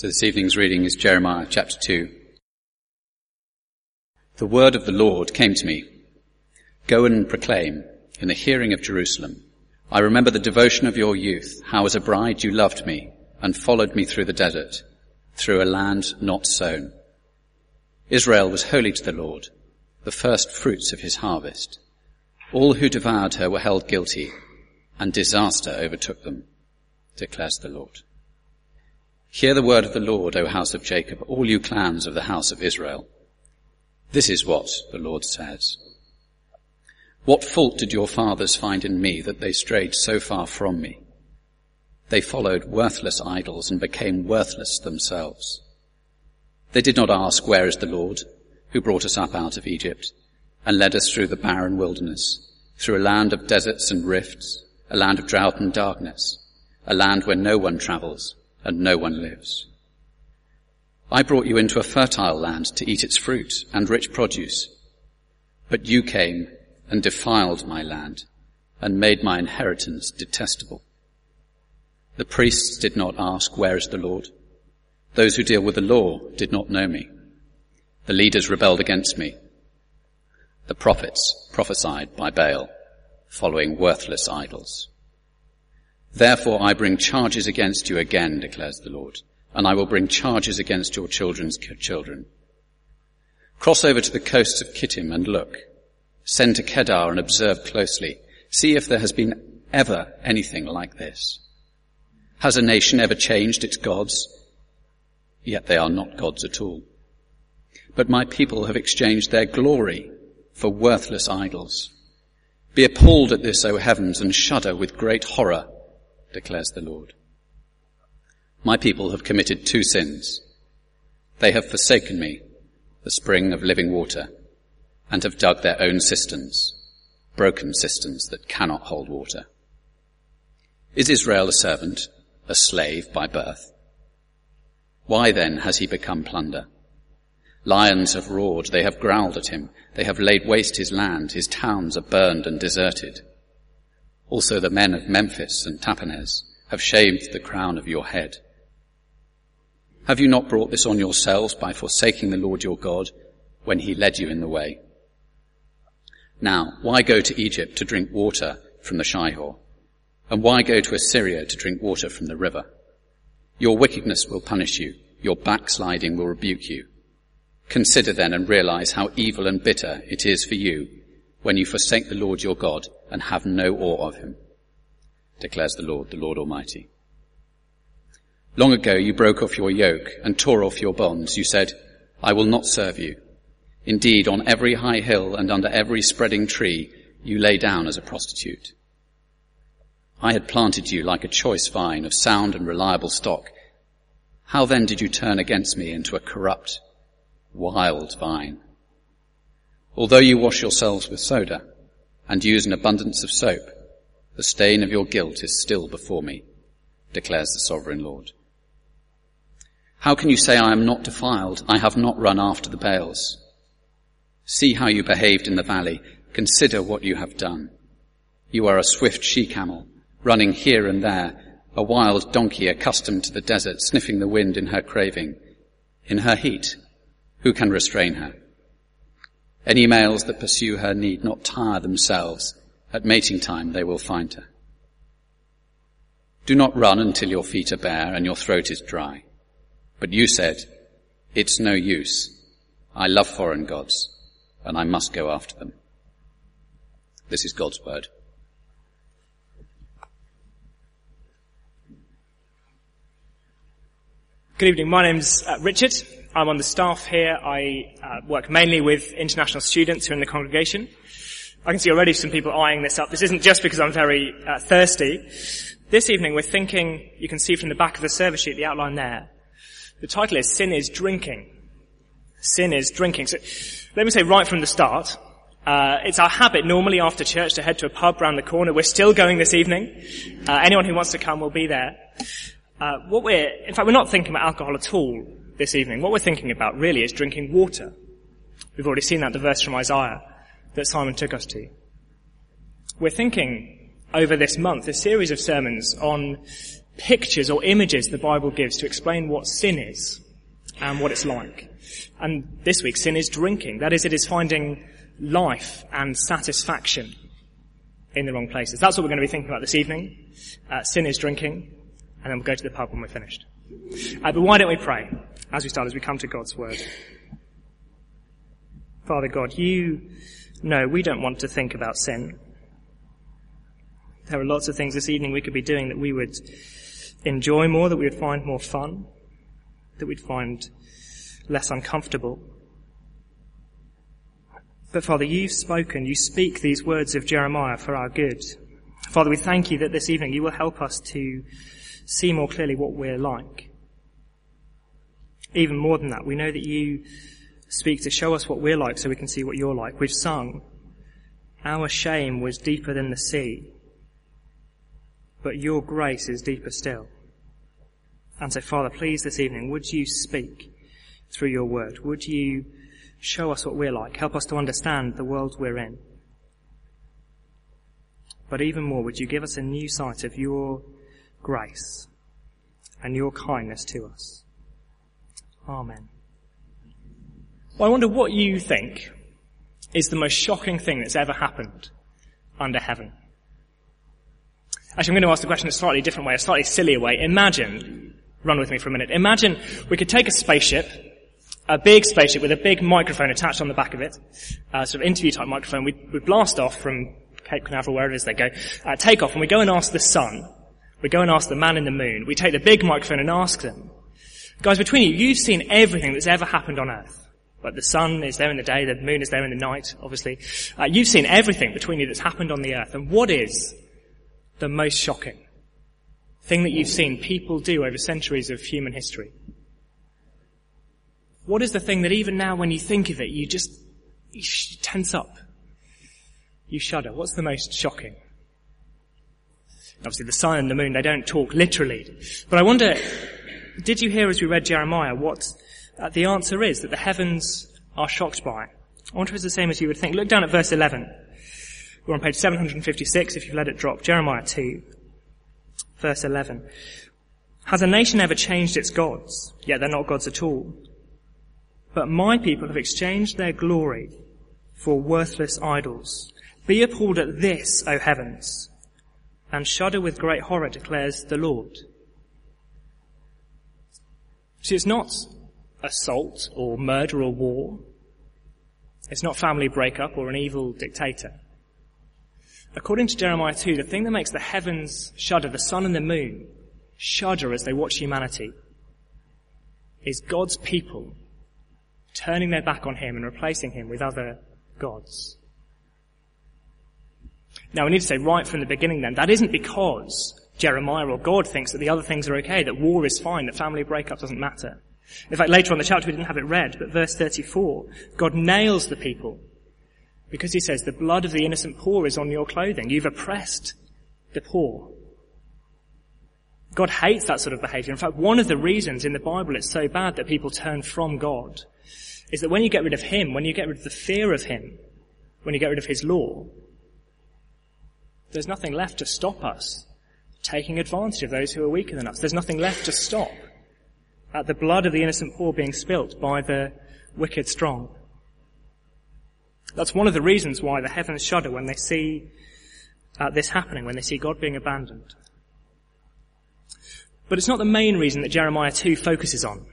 So this evening's reading is Jeremiah chapter 2. The word of the Lord came to me. Go and proclaim in the hearing of Jerusalem. I remember the devotion of your youth, how as a bride you loved me and followed me through the desert, through a land not sown. Israel was holy to the Lord, the first fruits of his harvest. All who devoured her were held guilty and disaster overtook them, declares the Lord. Hear the word of the Lord, O house of Jacob, all you clans of the house of Israel. This is what the Lord says. What fault did your fathers find in me that they strayed so far from me? They followed worthless idols and became worthless themselves. They did not ask, where is the Lord who brought us up out of Egypt and led us through the barren wilderness, through a land of deserts and rifts, a land of drought and darkness, a land where no one travels and no one lives. I brought you into a fertile land to eat its fruit and rich produce. But you came and defiled my land and made my inheritance detestable. The priests did not ask, where is the Lord? Those who deal with the law did not know me. The leaders rebelled against me. The prophets prophesied by Baal, following worthless idols. Therefore I bring charges against you again, declares the Lord, and I will bring charges against your children's children. Cross over to the coasts of Kittim and look. Send to Kedar and observe closely. See if there has been ever anything like this. Has a nation ever changed its gods? Yet they are not gods at all. But my people have exchanged their glory for worthless idols. Be appalled at this, O heavens, and shudder with great horror declares the Lord. My people have committed two sins. They have forsaken me, the spring of living water, and have dug their own cisterns, broken cisterns that cannot hold water. Is Israel a servant, a slave by birth? Why then has he become plunder? Lions have roared, they have growled at him, they have laid waste his land, his towns are burned and deserted. Also the men of Memphis and Tahpanhes have shaved the crown of your head. Have you not brought this on yourselves by forsaking the Lord your God when he led you in the way? Now, why go to Egypt to drink water from the Shihor? And why go to Assyria to drink water from the river? Your wickedness will punish you. Your backsliding will rebuke you. Consider then and realize how evil and bitter it is for you when you forsake the Lord your God and have no awe of him, declares the Lord, the Lord Almighty. Long ago you broke off your yoke and tore off your bonds. You said, I will not serve you. Indeed, on every high hill and under every spreading tree, you lay down as a prostitute. I had planted you like a choice vine of sound and reliable stock. How then did you turn against me into a corrupt, wild vine? Although you wash yourselves with soda and use an abundance of soap, the stain of your guilt is still before me, declares the sovereign Lord. How can you say I am not defiled? I have not run after the Baals. See how you behaved in the valley. Consider what you have done. You are a swift she-camel, running here and there, a wild donkey accustomed to the desert, sniffing the wind in her craving. In her heat, who can restrain her? Any males that pursue her need not tire themselves. At mating time they will find her. Do not run until your feet are bare and your throat is dry. But you said, it's no use. I love foreign gods and I must go after them. This is God's word. Good evening. My name's uh, Richard. I'm on the staff here. I uh, work mainly with international students who are in the congregation. I can see already some people eyeing this up. This isn't just because I'm very uh, thirsty. This evening we're thinking, you can see from the back of the service sheet, the outline there. The title is Sin is Drinking. Sin is Drinking. So let me say right from the start, uh, it's our habit normally after church to head to a pub round the corner. We're still going this evening. Uh, anyone who wants to come will be there. Uh, what we're, in fact, we're not thinking about alcohol at all this evening. What we're thinking about really is drinking water. We've already seen that, the verse from Isaiah that Simon took us to. We're thinking over this month, a series of sermons on pictures or images the Bible gives to explain what sin is and what it's like. And this week, sin is drinking. That is, it is finding life and satisfaction in the wrong places. That's what we're going to be thinking about this evening. Uh, sin is drinking, and then we'll go to the pub when we're finished. Uh, but why don't we pray as we start, as we come to God's Word? Father God, you know we don't want to think about sin. There are lots of things this evening we could be doing that we would enjoy more, that we would find more fun, that we'd find less uncomfortable. But Father, you've spoken, you speak these words of Jeremiah for our good. Father, we thank you that this evening you will help us to see more clearly what we're like. Even more than that, we know that you speak to show us what we're like so we can see what you're like. We've sung, our shame was deeper than the sea, but your grace is deeper still. And so, Father, please this evening, would you speak through your word? Would you show us what we're like? Help us to understand the world we're in. But even more, would you give us a new sight of your grace and your kindness to us? Amen. Well, I wonder what you think is the most shocking thing that's ever happened under heaven. Actually, I'm going to ask the question in a slightly different way, a slightly sillier way. Imagine, run with me for a minute, imagine we could take a spaceship a big spaceship with a big microphone attached on the back of it, uh, sort of interview type microphone. We, we blast off from Cape Canaveral, wherever it is they go, uh, take off, and we go and ask the sun. We go and ask the man in the moon. We take the big microphone and ask them, guys, between you, you've seen everything that's ever happened on Earth. But the sun is there in the day, the moon is there in the night, obviously. Uh, you've seen everything between you that's happened on the earth. And what is the most shocking thing that you've seen people do over centuries of human history? What is the thing that even now when you think of it, you just you tense up? You shudder. What's the most shocking? Obviously the sun and the moon, they don't talk literally. But I wonder, did you hear as we read Jeremiah what uh, the answer is that the heavens are shocked by? I wonder if it's the same as you would think. Look down at verse 11. We're on page 756 if you've let it drop. Jeremiah 2, verse 11. Has a nation ever changed its gods? Yet they're not gods at all. But my people have exchanged their glory for worthless idols. Be appalled at this, O heavens, and shudder with great horror, declares the Lord. See, it's not assault or murder or war. It's not family breakup or an evil dictator. According to Jeremiah 2, the thing that makes the heavens shudder, the sun and the moon shudder as they watch humanity, is God's people turning their back on him and replacing him with other gods. Now we need to say right from the beginning then, that isn't because Jeremiah or God thinks that the other things are okay, that war is fine, that family breakup doesn't matter. In fact, later on the chapter we didn't have it read, but verse 34, God nails the people because he says, the blood of the innocent poor is on your clothing. You've oppressed the poor. God hates that sort of behavior. In fact, one of the reasons in the Bible it's so bad that people turn from God is that when you get rid of Him, when you get rid of the fear of Him, when you get rid of His law, there's nothing left to stop us taking advantage of those who are weaker than us. There's nothing left to stop at the blood of the innocent poor being spilt by the wicked strong. That's one of the reasons why the heavens shudder when they see uh, this happening, when they see God being abandoned. But it's not the main reason that Jeremiah 2 focuses on.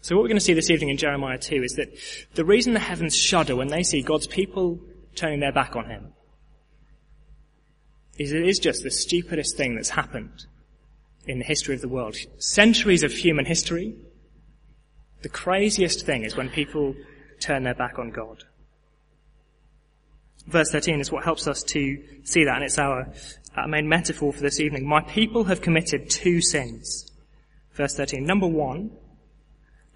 So what we're going to see this evening in Jeremiah 2 is that the reason the heavens shudder when they see God's people turning their back on him is it is just the stupidest thing that's happened in the history of the world. Centuries of human history, the craziest thing is when people turn their back on God. Verse 13 is what helps us to see that, and it's our, main metaphor for this evening. My people have committed two sins. Verse 13. Number one,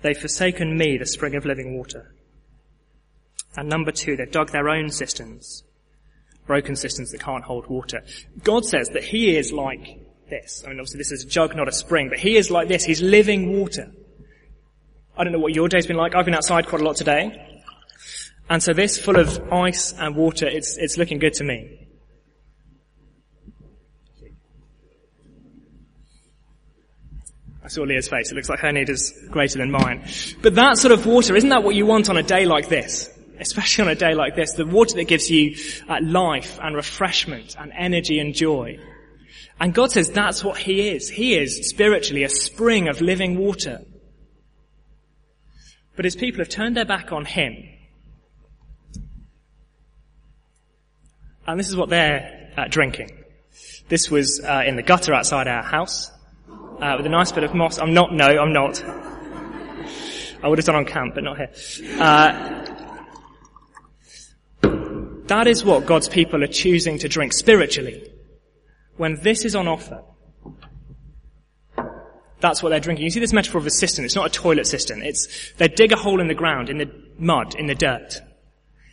They've forsaken me, the spring of living water. And number two, they've dug their own cisterns. Broken cisterns that can't hold water. God says that He is like this. I mean, obviously this is a jug, not a spring, but He is like this. He's living water. I don't know what your day's been like. I've been outside quite a lot today. And so this full of ice and water, it's, it's looking good to me. I saw Leah's face. It looks like her need is greater than mine. But that sort of water, isn't that what you want on a day like this? Especially on a day like this, the water that gives you uh, life and refreshment and energy and joy. And God says that's what He is. He is spiritually a spring of living water. But His people have turned their back on Him. And this is what they're uh, drinking. This was uh, in the gutter outside our house uh, with a nice bit of moss. I'm not, no, I'm not. I would have done on camp, but not here. That is what God's people are choosing to drink spiritually. When this is on offer, that's what they're drinking. You see this metaphor of a cistern. It's not a toilet cistern. It's, they dig a hole in the ground, in the mud, in the dirt.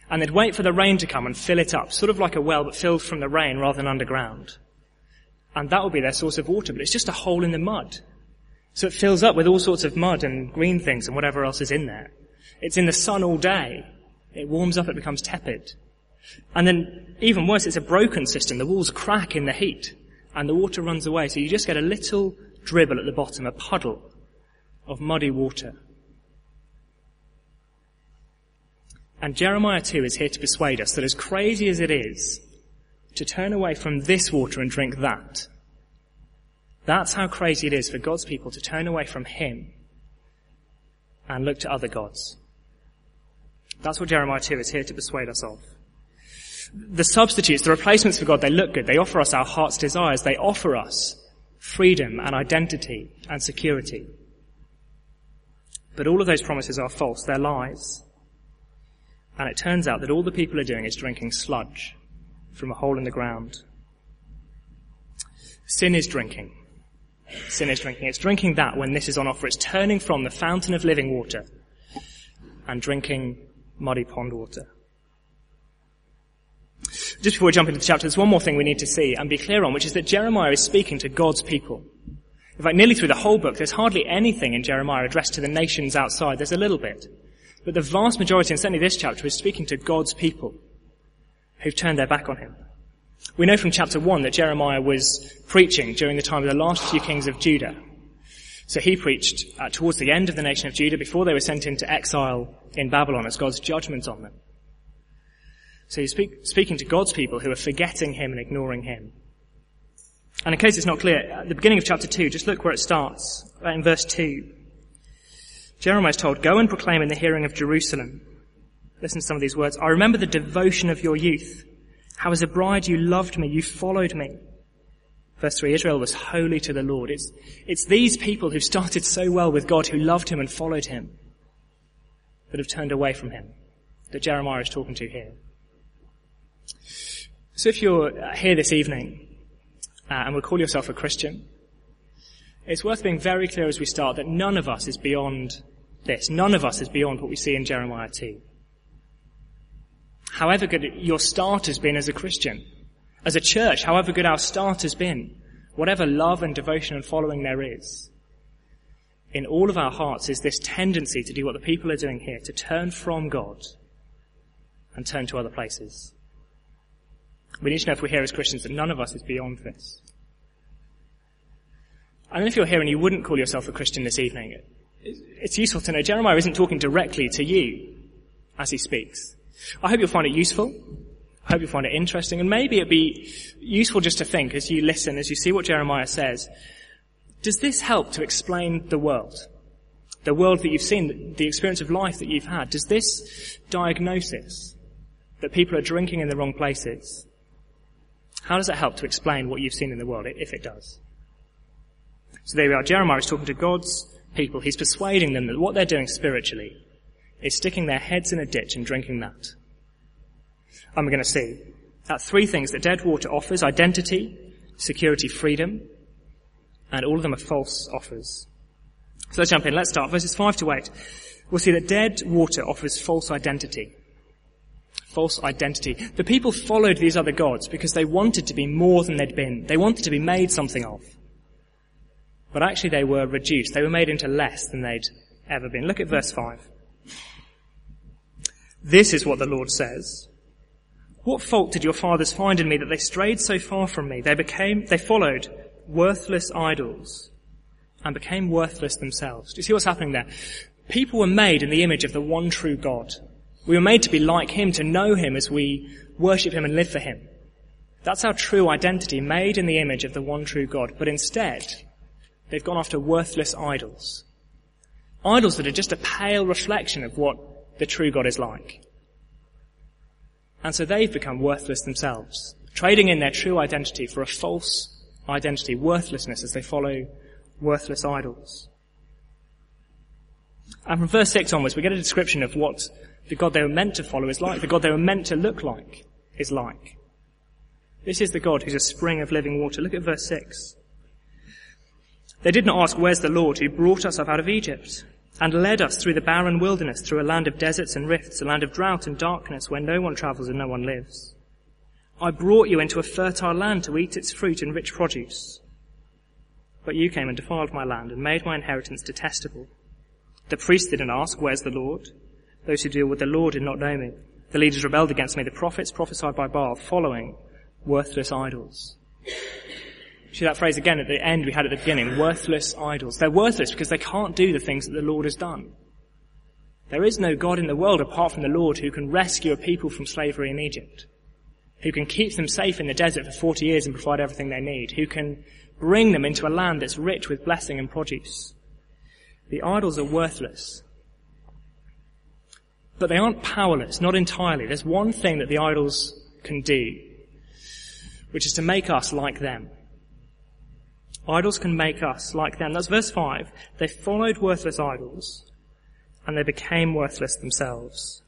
And they'd wait for the rain to come and fill it up, sort of like a well, but filled from the rain rather than underground and that will be their source of water, but it's just a hole in the mud. So it fills up with all sorts of mud and green things and whatever else is in there. It's in the sun all day. It warms up, it becomes tepid. And then, even worse, it's a broken cistern. The walls crack in the heat, and the water runs away, so you just get a little dribble at the bottom, a puddle of muddy water. And Jeremiah 2 is here to persuade us that as crazy as it is, to turn away from this water and drink that. That's how crazy it is for God's people to turn away from Him and look to other gods. That's what Jeremiah 2 is here to persuade us of. The substitutes, the replacements for God, they look good. They offer us our heart's desires. They offer us freedom and identity and security. But all of those promises are false. They're lies. And it turns out that all the people are doing is drinking sludge from a hole in the ground. Sin is drinking. Sin is drinking. It's drinking that when this is on offer. It's turning from the fountain of living water and drinking muddy pond water. Just before we jump into the chapter, there's one more thing we need to see and be clear on, which is that Jeremiah is speaking to God's people. In fact, nearly through the whole book, there's hardly anything in Jeremiah addressed to the nations outside. There's a little bit. But the vast majority, and certainly this chapter, is speaking to God's people who've turned their back on him. We know from chapter 1 that Jeremiah was preaching during the time of the last few kings of Judah. So he preached uh, towards the end of the nation of Judah before they were sent into exile in Babylon as God's judgment on them. So he's speak, speaking to God's people who are forgetting him and ignoring him. And in case it's not clear, at the beginning of chapter 2, just look where it starts, in verse 2. Jeremiah is told, Go and proclaim in the hearing of Jerusalem Listen to some of these words. I remember the devotion of your youth. How as a bride you loved me, you followed me. Verse 3, Israel was holy to the Lord. It's, it's these people who started so well with God, who loved him and followed him, that have turned away from him, that Jeremiah is talking to here. So if you're here this evening, uh, and would call yourself a Christian, it's worth being very clear as we start that none of us is beyond this. None of us is beyond what we see in Jeremiah 2 however good your start has been as a Christian, as a church, however good our start has been, whatever love and devotion and following there is, in all of our hearts is this tendency to do what the people are doing here, to turn from God and turn to other places. We need to know if we're here as Christians that none of us is beyond this. And if you're here and you wouldn't call yourself a Christian this evening, it's useful to know Jeremiah isn't talking directly to you as he speaks. I hope you'll find it useful. I hope you'll find it interesting. And maybe it'd be useful just to think as you listen, as you see what Jeremiah says, does this help to explain the world? The world that you've seen, the experience of life that you've had, does this diagnosis that people are drinking in the wrong places, how does it help to explain what you've seen in the world, if it does? So there we are. Jeremiah is talking to God's people. He's persuading them that what they're doing spiritually is sticking their heads in a ditch and drinking that. And we're going to see that three things that dead water offers, identity, security, freedom, and all of them are false offers. So let's jump in. Let's start. Verses 5 to 8. We'll see that dead water offers false identity. False identity. The people followed these other gods because they wanted to be more than they'd been. They wanted to be made something of. But actually they were reduced. They were made into less than they'd ever been. Look at verse 5. This is what the Lord says. What fault did your fathers find in me that they strayed so far from me? They became, they followed worthless idols. and became worthless themselves. Do you see what's happening there? People were made in the image of the one true God. We were made to be like Him, to know Him as we worship Him and live for Him. That's our true identity, made in the image of the one true God. But instead, they've gone after worthless idols. Idols that are just a pale reflection of what the true God is like. And so they've become worthless themselves, trading in their true identity for a false identity, worthlessness as they follow worthless idols. And from verse 6 onwards, we get a description of what the God they were meant to follow is like, the God they were meant to look like is like. This is the God who's a spring of living water. Look at verse 6. They did not ask, where's the Lord who brought us up out of Egypt and led us through the barren wilderness, through a land of deserts and rifts, a land of drought and darkness where no one travels and no one lives. I brought you into a fertile land to eat its fruit and rich produce. But you came and defiled my land and made my inheritance detestable. The priests didn't ask, where's the Lord? Those who deal with the Lord did not know me. The leaders rebelled against me. The prophets prophesied by Baal, following worthless idols. See that phrase again at the end we had at the beginning, worthless idols. They're worthless because they can't do the things that the Lord has done. There is no God in the world apart from the Lord who can rescue a people from slavery in Egypt, who can keep them safe in the desert for 40 years and provide everything they need, who can bring them into a land that's rich with blessing and produce. The idols are worthless. But they aren't powerless, not entirely. There's one thing that the idols can do, which is to make us like them. Idols can make us like them. That's verse 5. They followed worthless idols and they became worthless themselves.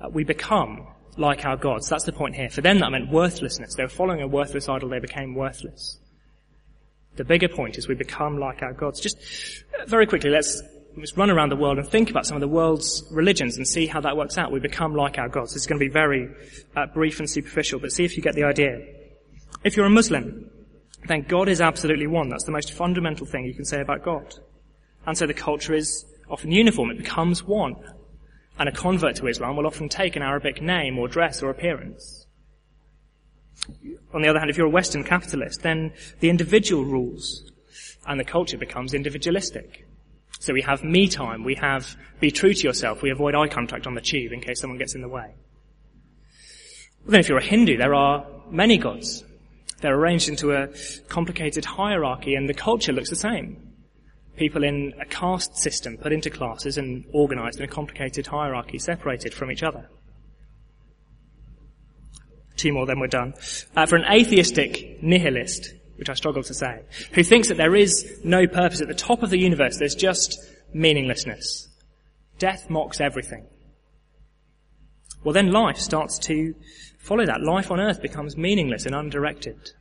Uh, we become like our gods. That's the point here. For them that meant worthlessness. They were following a worthless idol, they became worthless. The bigger point is we become like our gods. Just uh, very quickly, let's, let's run around the world and think about some of the world's religions and see how that works out. We become like our gods. It's going to be very uh, brief and superficial, but see if you get the idea. If you're a Muslim, then God is absolutely one. That's the most fundamental thing you can say about God. And so the culture is often uniform. It becomes one. And a convert to Islam will often take an Arabic name or dress or appearance. On the other hand, if you're a Western capitalist, then the individual rules and the culture becomes individualistic. So we have me time, we have be true to yourself, we avoid eye contact on the tube in case someone gets in the way. Well, then if you're a Hindu, there are many gods. They're arranged into a complicated hierarchy and the culture looks the same. People in a caste system put into classes and organized in a complicated hierarchy separated from each other. Two more, then we're done. Uh, for an atheistic nihilist, which I struggle to say, who thinks that there is no purpose at the top of the universe, there's just meaninglessness. Death mocks everything. Well then life starts to follow that. Life on earth becomes meaningless and undirected.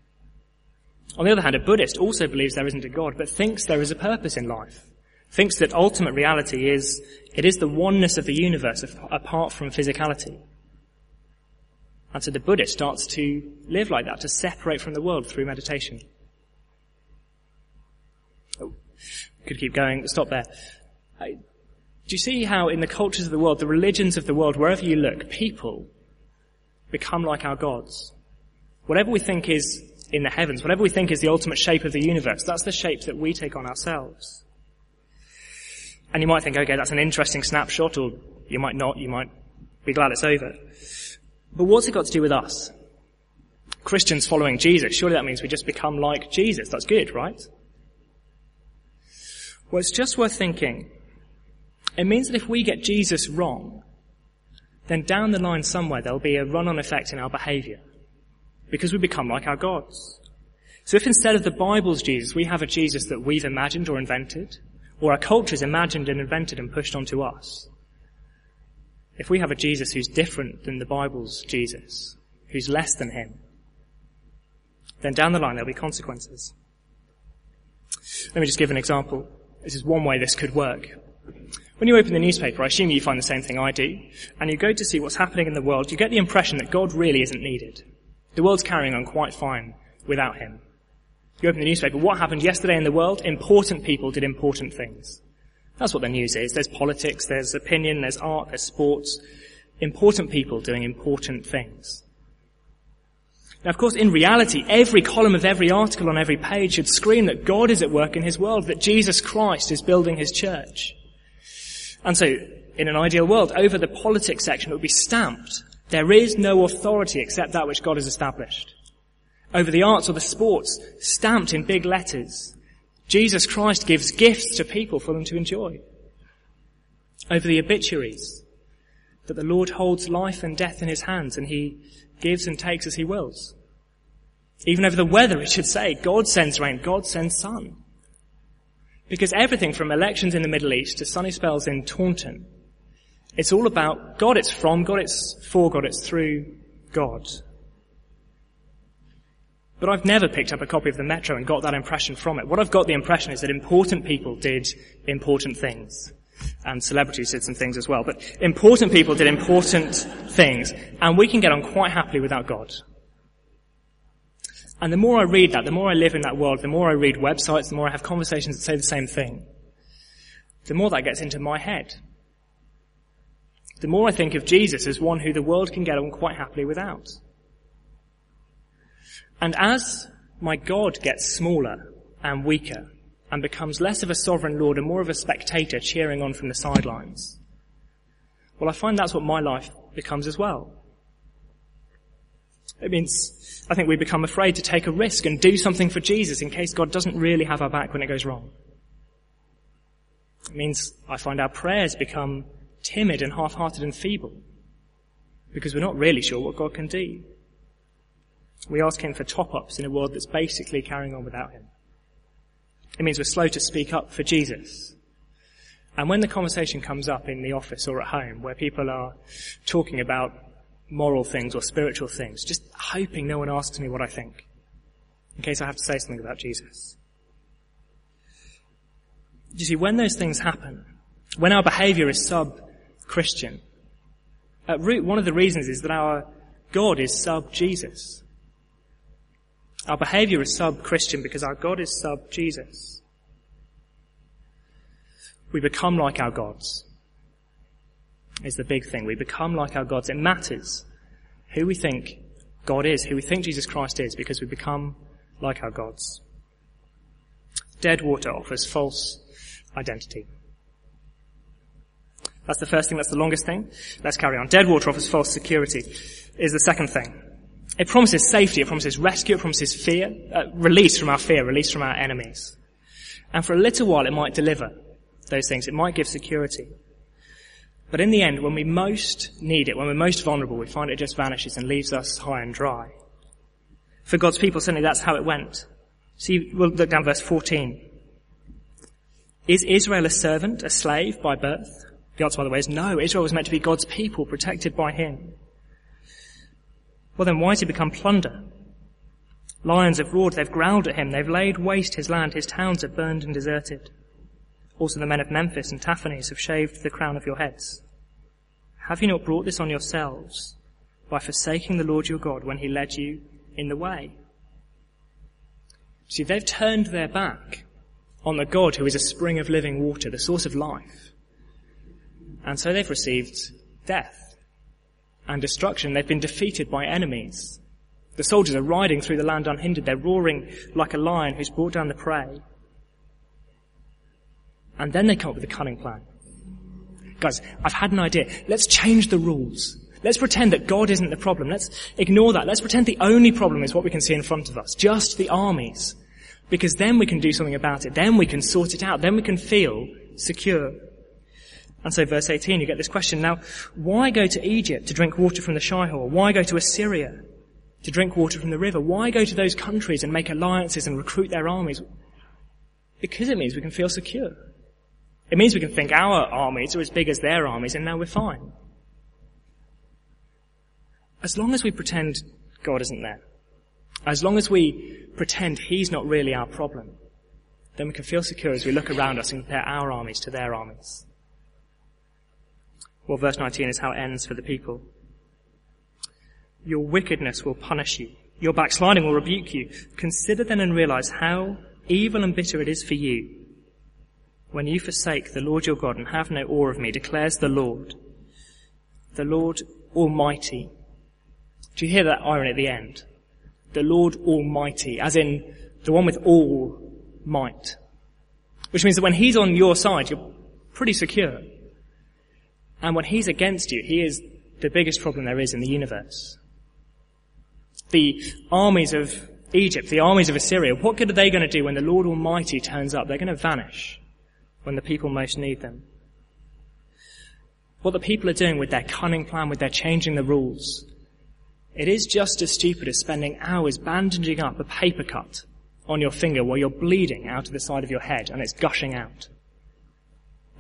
On the other hand, a Buddhist also believes there isn't a God, but thinks there is a purpose in life. Thinks that ultimate reality is, it is the oneness of the universe apart from physicality. And so the Buddhist starts to live like that, to separate from the world through meditation. Oh, could keep going, stop there. do you see how in the cultures of the world, the religions of the world, wherever you look, people become like our gods. Whatever we think is in the heavens, whatever we think is the ultimate shape of the universe, that's the shape that we take on ourselves. And you might think, okay, that's an interesting snapshot, or you might not, you might be glad it's over. But what's it got to do with us? Christians following Jesus, surely that means we just become like Jesus. That's good, right? Well, it's just worth thinking. It means that if we get Jesus wrong, then down the line somewhere there'll be a run-on effect in our behavior. Because we become like our gods. So if instead of the Bible's Jesus, we have a Jesus that we've imagined or invented, or our culture's imagined and invented and pushed onto us, if we have a Jesus who's different than the Bible's Jesus, who's less than him, then down the line there'll be consequences. Let me just give an example. This is one way this could work. When you open the newspaper, I assume you find the same thing I do, and you go to see what's happening in the world, you get the impression that God really isn't needed. The world's carrying on quite fine without Him. You open the newspaper, what happened yesterday in the world? Important people did important things. That's what the news is. There's politics, there's opinion, there's art, there's sports. Important people doing important things. Now, of course, in reality, every column of every article on every page should scream that God is at work in his world, that Jesus Christ is building his church. And so, in an ideal world, over the politics section it would be stamped, there is no authority except that which God has established. Over the arts or the sports, stamped in big letters, Jesus Christ gives gifts to people for them to enjoy. Over the obituaries, that the Lord holds life and death in his hands and he gives and takes as he wills. Even over the weather, it should say, God sends rain, God sends sun. Because everything from elections in the Middle East to sunny spells in Taunton, it's all about God, it's from God, it's for God, it's through God. But I've never picked up a copy of the Metro and got that impression from it. What I've got the impression is that important people did important things. And celebrities did some things as well. But important people did important things. And we can get on quite happily without God. And the more I read that, the more I live in that world, the more I read websites, the more I have conversations that say the same thing, the more that gets into my head. The more I think of Jesus as one who the world can get on quite happily without. And as my God gets smaller and weaker and becomes less of a sovereign Lord and more of a spectator cheering on from the sidelines, well, I find that's what my life becomes as well. It means I think we become afraid to take a risk and do something for Jesus in case God doesn't really have our back when it goes wrong. It means I find our prayers become timid and half-hearted and feeble because we're not really sure what God can do. We ask him for top-ups in a world that's basically carrying on without him. It means we're slow to speak up for Jesus. And when the conversation comes up in the office or at home where people are talking about moral things or spiritual things, just hoping no one asks me what I think in case I have to say something about Jesus. You see, when those things happen, when our behavior is sub-Christian, at root, one of the reasons is that our God is sub-Jesus. Our behavior is sub-Christian because our God is sub-Jesus. We become like our gods. Is the big thing. We become like our gods. It matters who we think God is, who we think Jesus Christ is, because we become like our gods. Dead water offers false identity. That's the first thing, that's the longest thing. Let's carry on. Dead water offers false security is the second thing. It promises safety, it promises rescue, it promises fear, uh, release from our fear, release from our enemies. And for a little while it might deliver those things, it might give security. But in the end, when we most need it, when we're most vulnerable, we find it just vanishes and leaves us high and dry. For God's people, certainly that's how it went. See, we'll look down verse 14. Is Israel a servant, a slave by birth? The answer, by the way, is no. Israel was meant to be God's people, protected by Him. Well then, why has he become plunder? Lions have roared, they've growled at him, they've laid waste his land, his towns are burned and deserted. Also the men of Memphis and Tahpanhes have shaved the crown of your heads. Have you not brought this on yourselves by forsaking the Lord your God when he led you in the way? See, they've turned their back on the God who is a spring of living water, the source of life. And so they've received death and destruction. They've been defeated by enemies. The soldiers are riding through the land unhindered. They're roaring like a lion who's brought down the prey. And then they come up with a cunning plan. Guys, I've had an idea. Let's change the rules. Let's pretend that God isn't the problem. Let's ignore that. Let's pretend the only problem is what we can see in front of us. Just the armies. Because then we can do something about it. Then we can sort it out. Then we can feel secure. And so verse 18, you get this question. Now, why go to Egypt to drink water from the Shihor? Why go to Assyria to drink water from the river? Why go to those countries and make alliances and recruit their armies? Because it means we can feel secure. It means we can think our armies are as big as their armies and now we're fine. As long as we pretend God isn't there, as long as we pretend He's not really our problem, then we can feel secure as we look around us and compare our armies to their armies. Well, verse 19 is how it ends for the people. Your wickedness will punish you. Your backsliding will rebuke you. Consider then and realize how evil and bitter it is for you when you forsake the Lord your God and have no awe of me, declares the Lord, the Lord Almighty. Do you hear that irony at the end? The Lord Almighty, as in the one with all might. Which means that when He's on your side, you're pretty secure. And when He's against you, He is the biggest problem there is in the universe. The armies of Egypt, the armies of Assyria, what good are they going to do when the Lord Almighty turns up? They're going to vanish when the people most need them. What the people are doing with their cunning plan, with their changing the rules, it is just as stupid as spending hours bandaging up a paper cut on your finger while you're bleeding out of the side of your head and it's gushing out.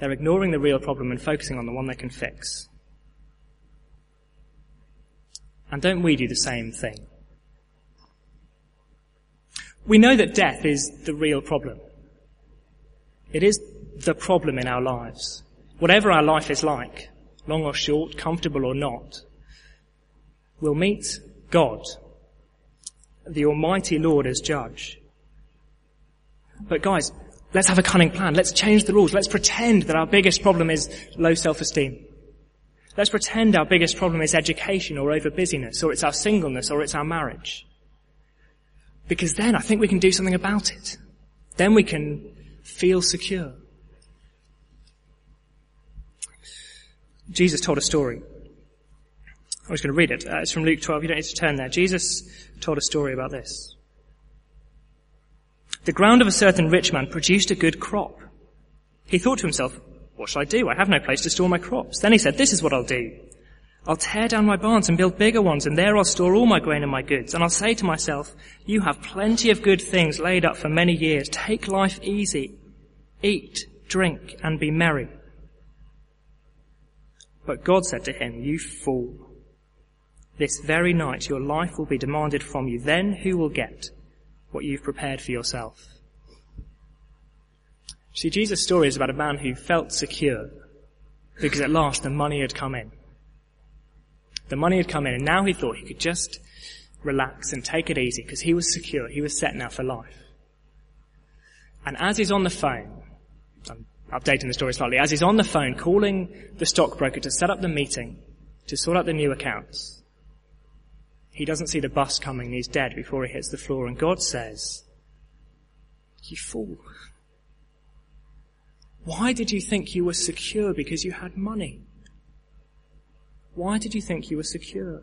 They're ignoring the real problem and focusing on the one they can fix. And don't we do the same thing? We know that death is the real problem. It is the problem in our lives. Whatever our life is like, long or short, comfortable or not, we'll meet God, the Almighty Lord as judge. But guys, let's have a cunning plan. Let's change the rules. Let's pretend that our biggest problem is low self-esteem. Let's pretend our biggest problem is education or over busyness, or it's our singleness, or it's our marriage. Because then I think we can do something about it. Then we can feel secure. Jesus told a story. I was going to read it. Uh, it's from Luke 12. You don't need to turn there. Jesus told a story about this. The ground of a certain rich man produced a good crop. He thought to himself, what shall I do? I have no place to store my crops. Then he said, this is what I'll do. I'll tear down my barns and build bigger ones, and there I'll store all my grain and my goods. And I'll say to myself, you have plenty of good things laid up for many years. Take life easy. Eat, drink, and be merry. But God said to him, you fool. This very night your life will be demanded from you. Then who will get what you've prepared for yourself? See, Jesus' story is about a man who felt secure because at last the money had come in. The money had come in and now he thought he could just relax and take it easy because he was secure. He was set now for life. And as he's on the phone, I'm updating the story slightly, as he's on the phone calling the stockbroker to set up the meeting to sort out the new accounts, he doesn't see the bus coming and he's dead before he hits the floor and God says, you fool. Why did you think you were secure because you had money? Why did you think you were secure?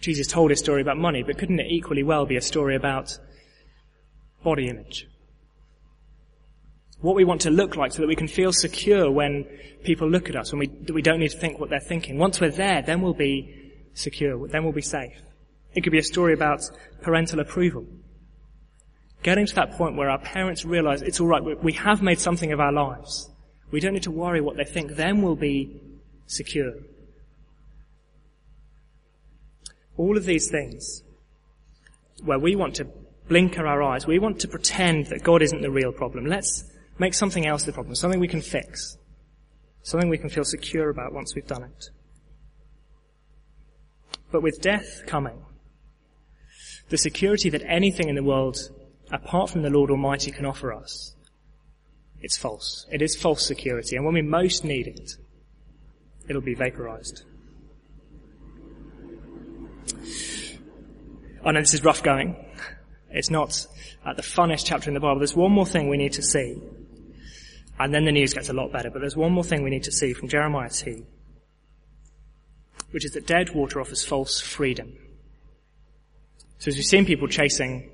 Jesus told a story about money, but couldn't it equally well be a story about body image? What we want to look like so that we can feel secure when people look at us, when we, we don't need to think what they're thinking. Once we're there, then we'll be secure, then we'll be safe. It could be a story about parental approval. Getting to that point where our parents realize it's alright, we have made something of our lives. We don't need to worry what they think. Then we'll be secure. All of these things, where we want to blinker our eyes, we want to pretend that God isn't the real problem. Let's make something else the problem, something we can fix, something we can feel secure about once we've done it. But with death coming, the security that anything in the world apart from the Lord Almighty can offer us, it's false. It is false security. And when we most need it, it'll be vaporized. I know this is rough going. It's not uh, the funnest chapter in the Bible. There's one more thing we need to see. And then the news gets a lot better. But there's one more thing we need to see from Jeremiah 2. Which is that dead water offers false freedom. So as we've seen people chasing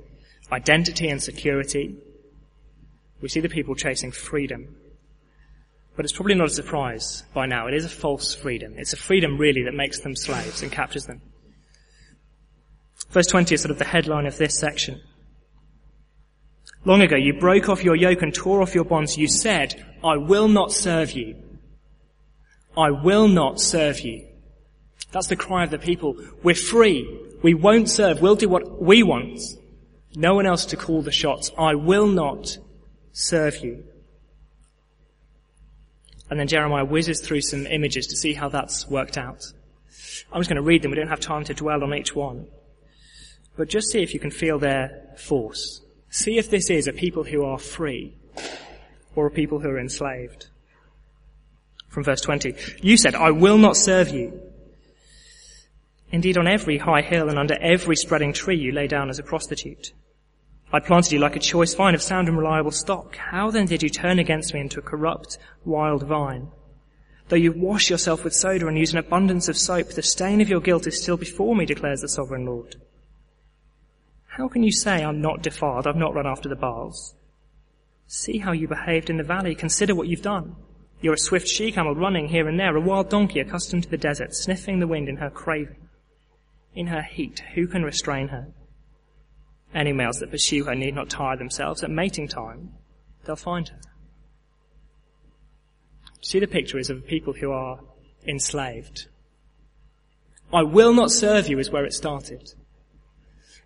identity and security, we see the people chasing freedom. But it's probably not a surprise by now. It is a false freedom. It's a freedom really that makes them slaves and captures them. Verse 20 is sort of the headline of this section. Long ago, you broke off your yoke and tore off your bonds. You said, I will not serve you. I will not serve you. That's the cry of the people. We're free. We won't serve. We'll do what we want. No one else to call the shots. I will not serve you. And then Jeremiah whizzes through some images to see how that's worked out. I'm just going to read them. We don't have time to dwell on each one. But just see if you can feel their force. See if this is a people who are free or a people who are enslaved. From verse 20. You said, I will not serve you. Indeed, on every high hill and under every spreading tree you lay down as a prostitute. I planted you like a choice vine of sound and reliable stock. How then did you turn against me into a corrupt, wild vine? Though you wash yourself with soda and use an abundance of soap, the stain of your guilt is still before me, declares the sovereign Lord. How can you say, I'm not defiled, I've not run after the Baals? See how you behaved in the valley, consider what you've done. You're a swift she-camel running here and there, a wild donkey accustomed to the desert, sniffing the wind in her craving. In her heat, who can restrain her? Any males that pursue her need not tire themselves. At mating time, they'll find her. See the picture is of people who are enslaved. I will not serve you is where it started.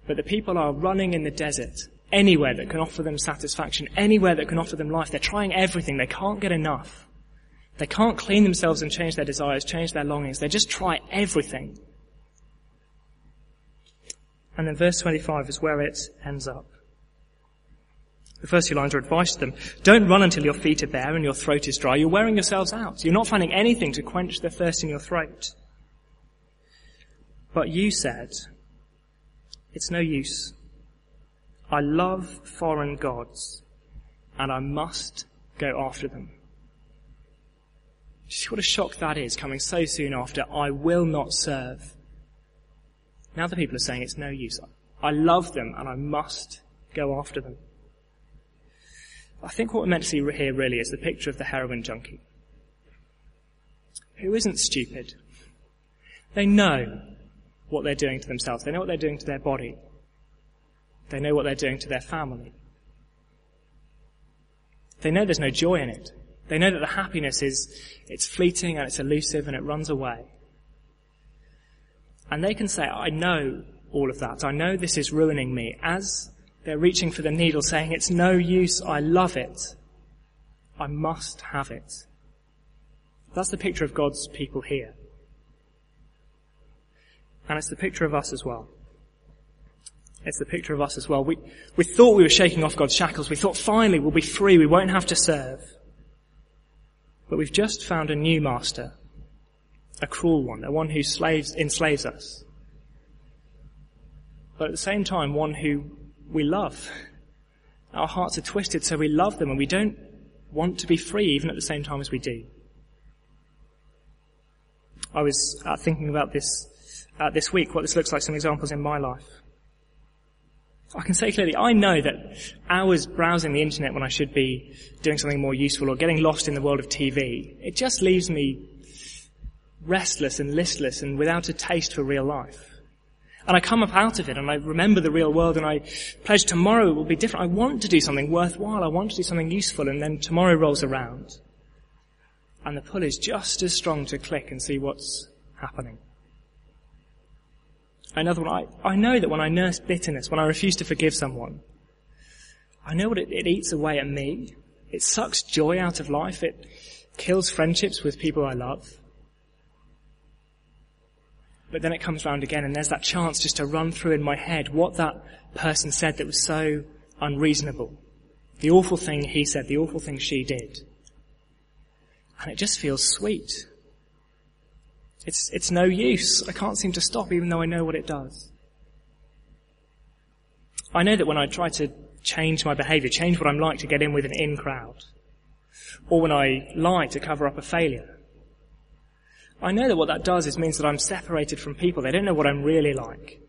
But the people are running in the desert, anywhere that can offer them satisfaction, anywhere that can offer them life. They're trying everything. They can't get enough. They can't clean themselves and change their desires, change their longings. They just try everything. And then verse 25 is where it ends up. The first few lines are advice to them. Don't run until your feet are bare and your throat is dry. You're wearing yourselves out. You're not finding anything to quench the thirst in your throat. But you said, it's no use. I love foreign gods and I must go after them. See what a shock that is coming so soon after I will not serve. Now the people are saying it's no use. I love them and I must go after them. I think what we're meant to see here really is the picture of the heroin junkie. Who isn't stupid. They know what they're doing to themselves. They know what they're doing to their body. They know what they're doing to their family. They know there's no joy in it. They know that the happiness is, it's fleeting and it's elusive and it runs away. And they can say, I know all of that. I know this is ruining me. As they're reaching for the needle saying, it's no use. I love it. I must have it. That's the picture of God's people here. And it's the picture of us as well. It's the picture of us as well. We, we thought we were shaking off God's shackles. We thought finally we'll be free. We won't have to serve. But we've just found a new master a cruel one, a one who slaves, enslaves us. But at the same time, one who we love. Our hearts are twisted, so we love them and we don't want to be free even at the same time as we do. I was uh, thinking about this uh, this week, what this looks like, some examples in my life. I can say clearly, I know that hours browsing the internet when I should be doing something more useful or getting lost in the world of TV, it just leaves me restless and listless and without a taste for real life. And I come up out of it and I remember the real world and I pledge tomorrow will be different. I want to do something worthwhile. I want to do something useful and then tomorrow rolls around. And the pull is just as strong to click and see what's happening. Another one, I, I know that when I nurse bitterness, when I refuse to forgive someone, I know what it, it eats away at me. It sucks joy out of life. It kills friendships with people I love. But then it comes round again and there's that chance just to run through in my head what that person said that was so unreasonable. The awful thing he said, the awful thing she did. And it just feels sweet. It's, it's no use. I can't seem to stop even though I know what it does. I know that when I try to change my behavior, change what I'm like to get in with an in crowd, or when I lie to cover up a failure, I know that what that does is means that I'm separated from people. They don't know what I'm really like.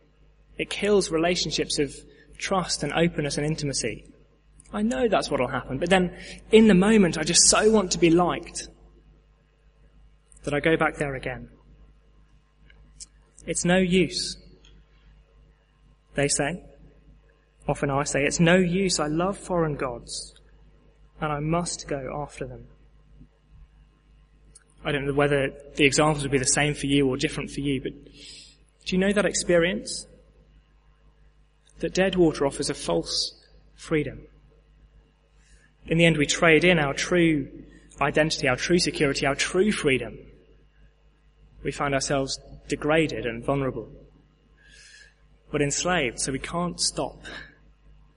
It kills relationships of trust and openness and intimacy. I know that's what'll happen, but then in the moment I just so want to be liked that I go back there again. It's no use. They say. Often I say, it's no use. I love foreign gods and I must go after them. I don't know whether the examples would be the same for you or different for you, but do you know that experience? That Deadwater offers a false freedom. In the end, we trade in our true identity, our true security, our true freedom. We find ourselves degraded and vulnerable, but enslaved, so we can't stop,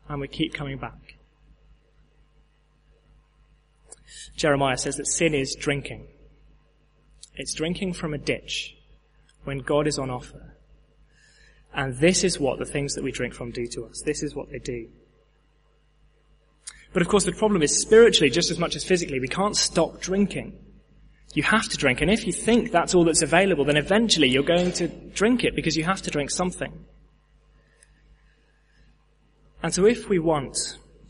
and we keep coming back. Jeremiah says that sin is drinking. It's drinking from a ditch when God is on offer. And this is what the things that we drink from do to us. This is what they do. But of course the problem is spiritually just as much as physically, we can't stop drinking. You have to drink, and if you think that's all that's available, then eventually you're going to drink it because you have to drink something. And so if we want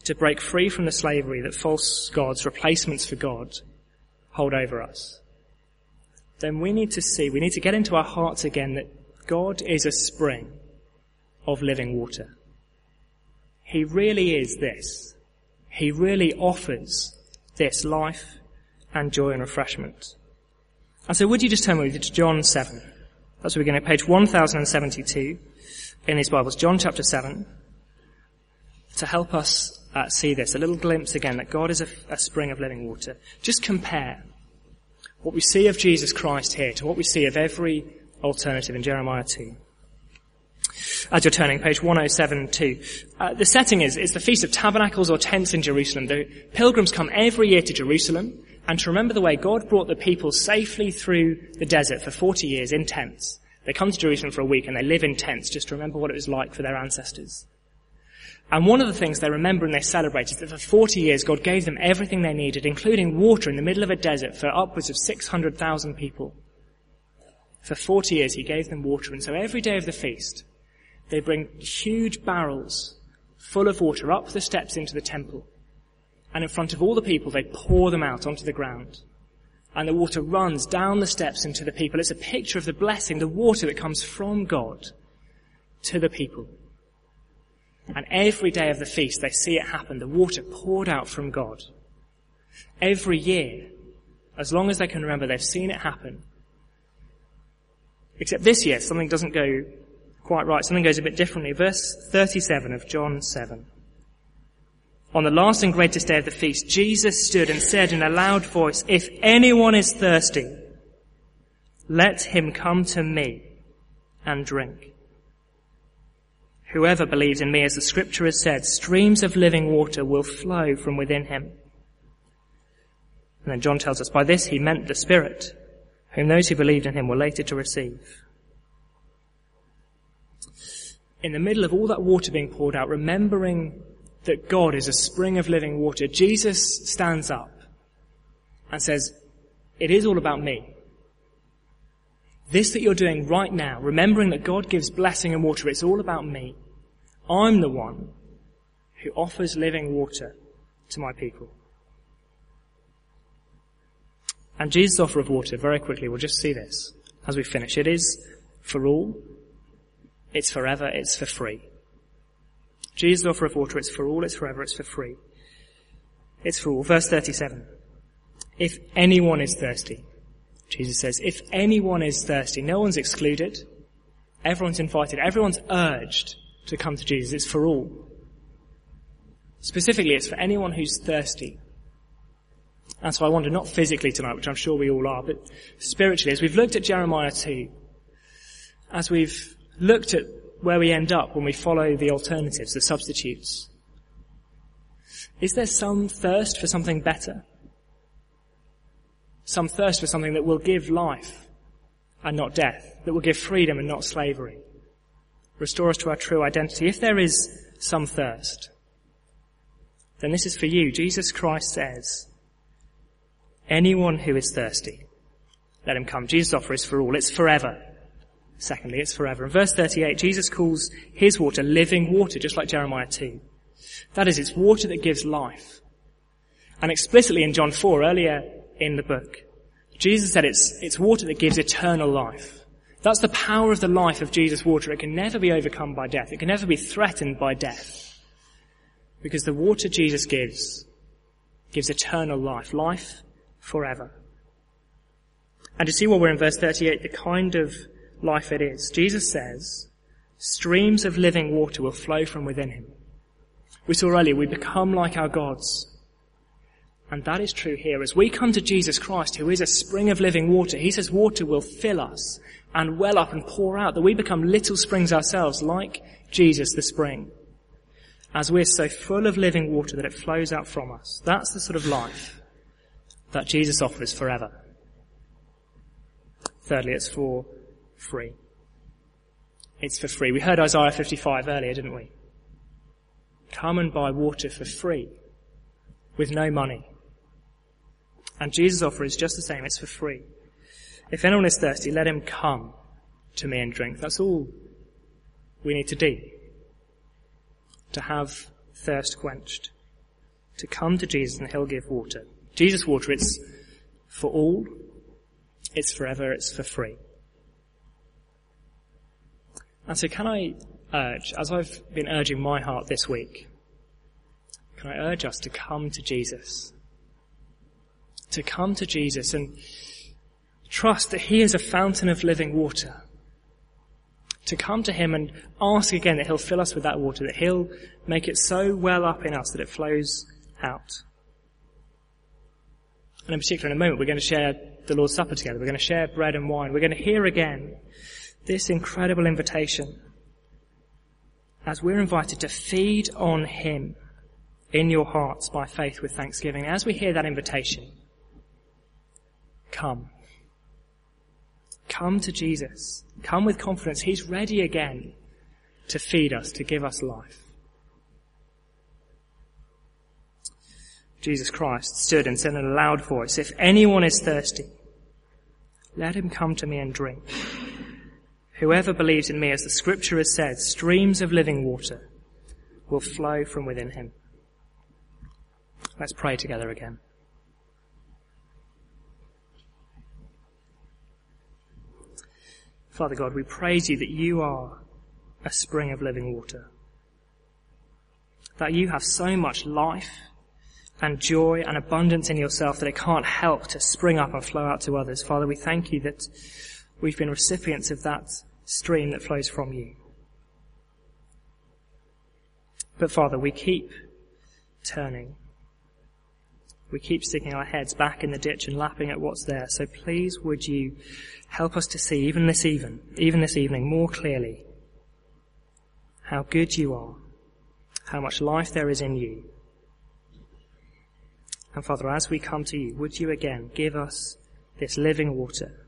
to break free from the slavery that false gods, replacements for God, hold over us, then we need to see, we need to get into our hearts again that God is a spring of living water. He really is this. He really offers this life and joy and refreshment. And so would you just turn with me to John 7? That's where we're going to page 1072 in these Bibles. John chapter 7. To help us uh, see this, a little glimpse again that God is a, a spring of living water. just compare what we see of Jesus Christ here to what we see of every alternative in Jeremiah 2. As you're turning, page 1072. Uh, the setting is, it's the Feast of Tabernacles or tents in Jerusalem. The pilgrims come every year to Jerusalem and to remember the way God brought the people safely through the desert for 40 years in tents. They come to Jerusalem for a week and they live in tents just to remember what it was like for their ancestors. And one of the things they remember and they celebrate is that for 40 years God gave them everything they needed, including water in the middle of a desert for upwards of 600,000 people. For 40 years he gave them water and so every day of the feast they bring huge barrels full of water up the steps into the temple. And in front of all the people they pour them out onto the ground. And the water runs down the steps into the people. It's a picture of the blessing, the water that comes from God to the people. And every day of the feast, they see it happen. The water poured out from God. Every year, as long as they can remember, they've seen it happen. Except this year, something doesn't go quite right. Something goes a bit differently. Verse 37 of John 7. On the last and greatest day of the feast, Jesus stood and said in a loud voice, If anyone is thirsty, let him come to me and drink. Whoever believes in me, as the scripture has said, streams of living water will flow from within him. And then John tells us by this he meant the Spirit, whom those who believed in him were later to receive. In the middle of all that water being poured out, remembering that God is a spring of living water, Jesus stands up and says, it is all about me. This that you're doing right now, remembering that God gives blessing and water, it's all about me. I'm the one who offers living water to my people. And Jesus' offer of water, very quickly, we'll just see this as we finish. It is for all. It's forever. It's for free. Jesus' offer of water, it's for all, it's forever, it's for free. It's for all. Verse 37. If anyone is thirsty, Jesus says, if anyone is thirsty, no one's excluded. Everyone's invited. Everyone's urged to come to Jesus. It's for all. Specifically, it's for anyone who's thirsty. And so I wonder, not physically tonight, which I'm sure we all are, but spiritually, as we've looked at Jeremiah 2, as we've looked at where we end up when we follow the alternatives, the substitutes, is there some thirst for something better? some thirst for something that will give life and not death, that will give freedom and not slavery, restore us to our true identity. If there is some thirst, then this is for you. Jesus Christ says, anyone who is thirsty, let him come. Jesus' offer is for all. It's forever. Secondly, it's forever. In verse 38, Jesus calls his water living water, just like Jeremiah 2. That is, it's water that gives life. And explicitly in John 4, earlier in the book. Jesus said it's, it's water that gives eternal life. That's the power of the life of Jesus' water. It can never be overcome by death. It can never be threatened by death. Because the water Jesus gives gives eternal life, life forever. And to see what we're in verse 38, the kind of life it is. Jesus says, streams of living water will flow from within him. We saw earlier, we become like our gods. And that is true here. As we come to Jesus Christ, who is a spring of living water, He says water will fill us and well up and pour out, that we become little springs ourselves, like Jesus the spring. As we're so full of living water that it flows out from us. That's the sort of life that Jesus offers forever. Thirdly, it's for free. it's for free. We heard Isaiah 55 earlier, didn't we? Come and buy water for free with no money. And Jesus' offer is just the same. It's for free. If anyone is thirsty, let him come to me and drink. That's all we need to do. To have thirst quenched. To come to Jesus and he'll give water. Jesus' water, it's for all. It's forever. It's for free. And so can I urge, as I've been urging my heart this week, can I urge us to come to Jesus? To come to Jesus and trust that He is a fountain of living water. To come to Him and ask again that He'll fill us with that water, that He'll make it so well up in us that it flows out. And in particular, in a moment, we're going to share the Lord's Supper together. We're going to share bread and wine. We're going to hear again this incredible invitation as we're invited to feed on Him in your hearts by faith with thanksgiving. As we hear that invitation, come. Come to Jesus. Come with confidence. He's ready again to feed us, to give us life. Jesus Christ stood and said in a loud voice, If anyone is thirsty, let him come to me and drink. Whoever believes in me, as the scripture has said, streams of living water will flow from within him. Let's pray together again. Father God, we praise you that you are a spring of living water. That you have so much life and joy and abundance in yourself that it can't help to spring up and flow out to others. Father, we thank you that we've been recipients of that stream that flows from you. But Father, we keep turning. We keep sticking our heads back in the ditch and lapping at what's there. So please would you help us to see even this even, even this evening more clearly how good you are, how much life there is in you. And Father, as we come to you, would you again give us this living water